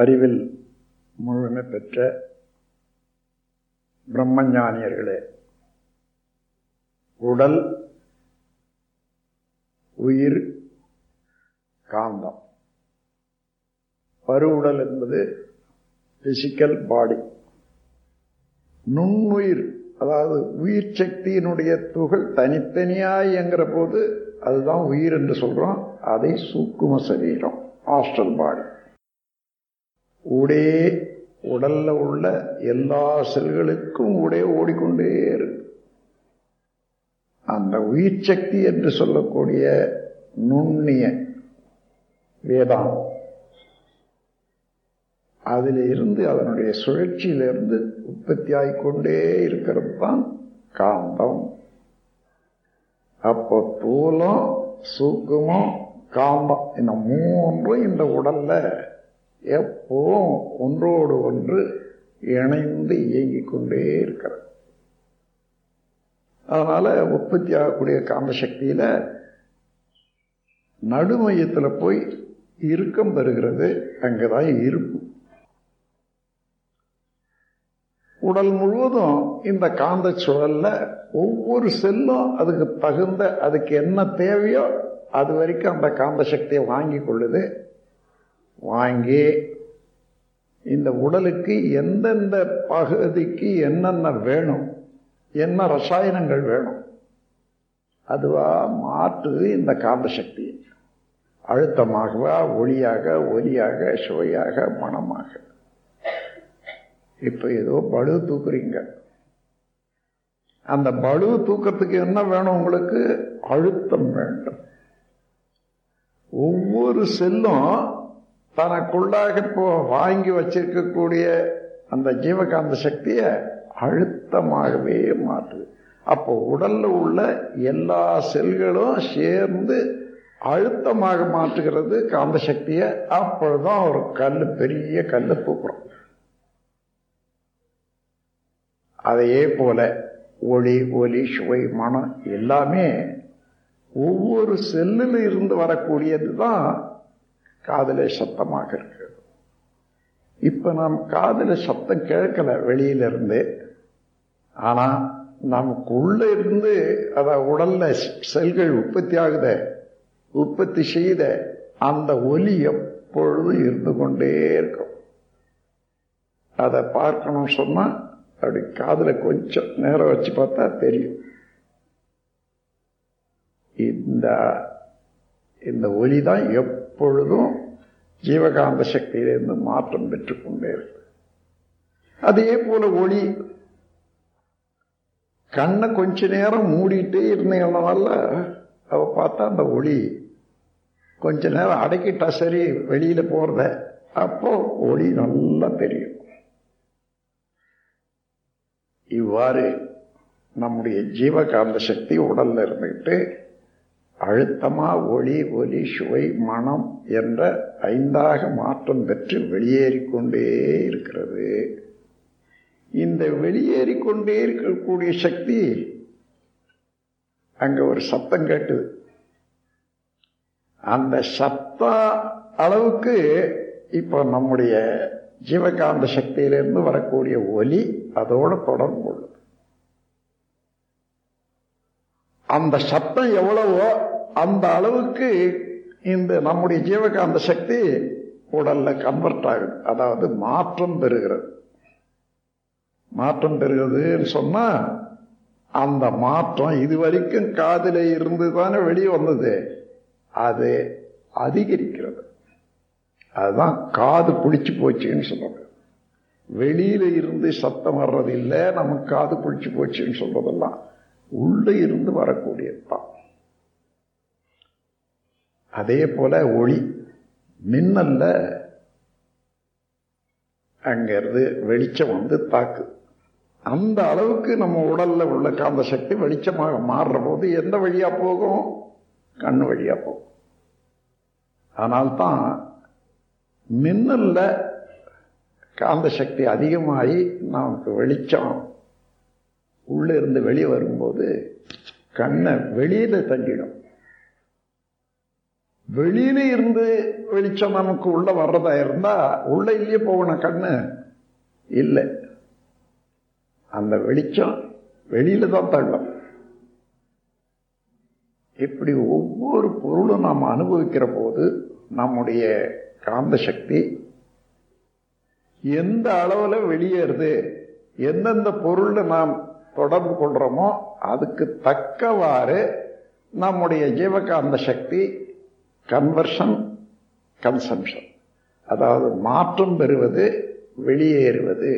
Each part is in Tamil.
அறிவில் முழுமை பெற்ற பிரம்மஞானியர்களே உடல் உயிர் காந்தம். பருவுடல் என்பது பிசிக்கல் பாடி நுண்ணுயிர் அதாவது உயிர் சக்தியினுடைய துகள் தனித்தனியாய் இயங்குற போது அதுதான் உயிர் என்று சொல்றோம். அதை சூக்கும சரீரம் ஹாஸ்டல் பாடி ஊடே உடலில் உள்ள எல்லா செல்களுக்கும் ஊடே ஓடிக்கொண்டே இருக்கு. அந்த உயிர் சக்தி என்று சொல்லக்கூடிய நுண்ணிய வேதாம் அதில் இருந்து அதனுடைய சுழற்சியிலிருந்து உற்பத்தி இருக்கிறது தான் காந்தம். அப்போ தூலம் சூக்குமம் காந்தம் இந்த மூன்றும் இந்த உடல்ல எப்போவும் ஒன்றோடு ஒன்று இணைந்து இயங்கிக் கொண்டே இருக்கிறது. அதனால் உற்பத்தி ஆகக்கூடிய காந்த சக்தியில நடுமையத்தில் போய் இறுக்கம் பெறுகிறது அங்கதான் இருப்பு. உடல் முழுவதும் இந்த காந்த சுழலில் ஒவ்வொரு செல்லும் அதுக்கு தகுந்த அதுக்கு என்ன தேவையோ அது வரைக்கும் அந்த காந்த சக்தியை வாங்கி கொள்ளுது. வாங்கி இந்த உடலுக்கு எந்தெந்த பகுதிக்கு என்னென்ன வேணும் என்ன ரசாயனங்கள் வேணும் அதுவா மாற்றுது இந்த காந்த சக்தி அழுத்தமாகவா ஒளியாக ஒலியாக சுவையாக மனமாக. இப்போ ஏதோ பளு தூக்குறீங்க. அந்த பளு தூக்கத்துக்கு என்ன வேணும் உங்களுக்கு? அழுத்தம் வேண்டும். ஒவ்வொரு செல்லும் தனக்குள்ளாக இப்போ வாங்கி வச்சிருக்கக்கூடிய அந்த ஜீவகாந்த சக்தியை அழுத்தமாகவே மாற்றுது. அப்போ உடல்ல உள்ள எல்லா செல்களும் சேர்ந்து அழுத்தமாக மாற்றுகிறது காந்த சக்தியை. அப்பொழுதுதான் ஒரு கல் பெரிய கல் தூக்குறோம் அதையே போல ஒளி ஒலி சுவை மனம் எல்லாமே ஒவ்வொரு செல்லில் இருந்து வரக்கூடியது தான் காதலே சத்தமாக இருக்கு. இப்ப நாம் காதல சத்தம் கேட்கல வெளியில இருந்து ஆனா நமக்குள்ள இருந்து அத உடல்ல செல்கள் உற்பத்தி ஆகுத உற்பத்தி செய்த அந்த ஒலி எப்பொழுதும் இருந்து கொண்டே இருக்கும். அதை பார்க்கணும் சொன்னா அப்படி காதல கொஞ்சம் நேரம் வச்சு பார்த்தா தெரியும். இந்த இந்த ஒலி தான் எப்பொழுதும் ஜீவகாந்த சக்தியிலிருந்து மாற்றம் பெற்றுக்கொண்டே இருக்கு. அதே போல ஒளி. கண்ணை கொஞ்ச நேரம் மூடிட்டே இருந்தீங்கனால அவ பார்த்தா அந்த ஒளி கொஞ்ச நேரம் அடக்கிட்டா சரி வெளியில போறத. அப்போ ஒளி நல்லா தெரியும். இவ்வாறு நம்முடைய ஜீவகாந்த சக்தி உடல்ல இருந்துகிட்டு அழுத்தமா ஒளி ஒலி சுவை மனம் என்ற ஐந்தாக மாற்றம் பெற்று வெளியேறிக்கொண்டே இருக்கிறது. இந்த வெளியேறிக்கொண்டே இருக்கக்கூடிய சக்தி அங்க ஒரு சத்தம் கேட்டுது. அந்த சத்த அளவுக்கு இப்போ நம்முடைய ஜீவகாந்த சக்தியிலிருந்து வரக்கூடிய ஒலி அதோடு தொடர்பு கொள்ளுது. அந்த சத்தம் எவ்வளவோ அந்த அளவுக்கு இந்த நம்முடைய ஜீவகாந்த சக்தி உடல்ல கன்வெர்ட் ஆகுது. அதாவது மாற்றம் பெறுகிறது. மாற்றம் பெறுகிறதுன்னு சொன்னா அந்த மாற்றம் இது வரைக்கும் காதில இருந்து தானே வெளியே வந்தது. அது அதிகரிக்கிறது. அதுதான் காது பிடிச்சு போச்சுன்னு சொல்றது. வெளியில இருந்து சத்தம் வர்றது இல்லை நமக்கு காது பிடிச்சு போச்சுன்னு சொல்றதெல்லாம் உள்ள இருந்து வரக்கூடியதுதான். அதே போல ஒளி மின்னல்ல அங்கிருந்து வெளிச்சம் வந்து தாக்கு. அந்த அளவுக்கு நம்ம உடல்ல உள்ள காந்த சக்தி வெளிச்சமாக மாறுற போது எந்த வழியா போகும்? கண்ணு வழியா போகும். அதனால்தான் மின்னல்ல காந்த சக்தி அதிகமாகி நமக்கு வெளிச்சம் உள்ளே இருந்து வெளியே வரும்போது கண்ணை வெளியில தள்ளிடும் வெளியில இருந்து வெளிச்சம் நமக்கு உள்ள வர்றதா இருந்தா உள்ள இல்லையே போகணும் கண்ணு. இல்லை. அந்த வெளிச்சம் வெளியில தான் தள்ளும். இப்படி ஒவ்வொரு பொருளும் நாம் அனுபவிக்கிற போது நம்முடைய காந்த சக்தி எந்த அளவில் வெளியேறுது எந்தெந்த பொருள் நாம் தொடர்பு கொள்றோமோ அதுக்கு தக்கவாறு நம்முடைய ஜீவகாந்த சக்தி கன்வர்ஷன் கன்சம்ஷன் அதாவது மாற்றம் பெறுவது வெளியேறுவது.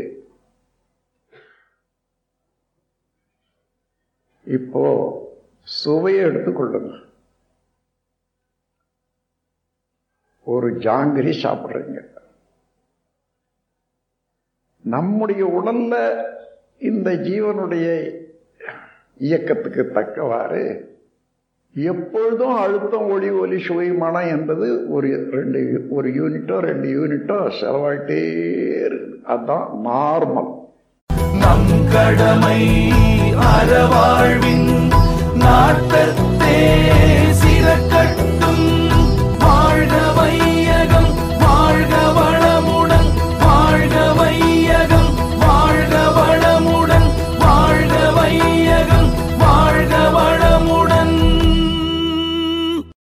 இப்போ சுவையை எடுத்துக்கொள்ளுங்க ஒரு ஜாங்கிரி சாப்பிட்றீங்க. நம்முடைய உடல்ல இந்த ஜீவனுடைய இயக்கத்துக்கு தக்கவாறு எப்பொழுதும் அழுத்தம் ஒளி ஒலி சுவை மனம் என்பது ஒரு ரெண்டு ஒரு யூனிட்டோ ரெண்டு யூனிட்டோ செலவாயிட்டே இருக்குது அதுதான் நார்மல் நம் கடமை அறவாழ்வின் நாட்டத்தே.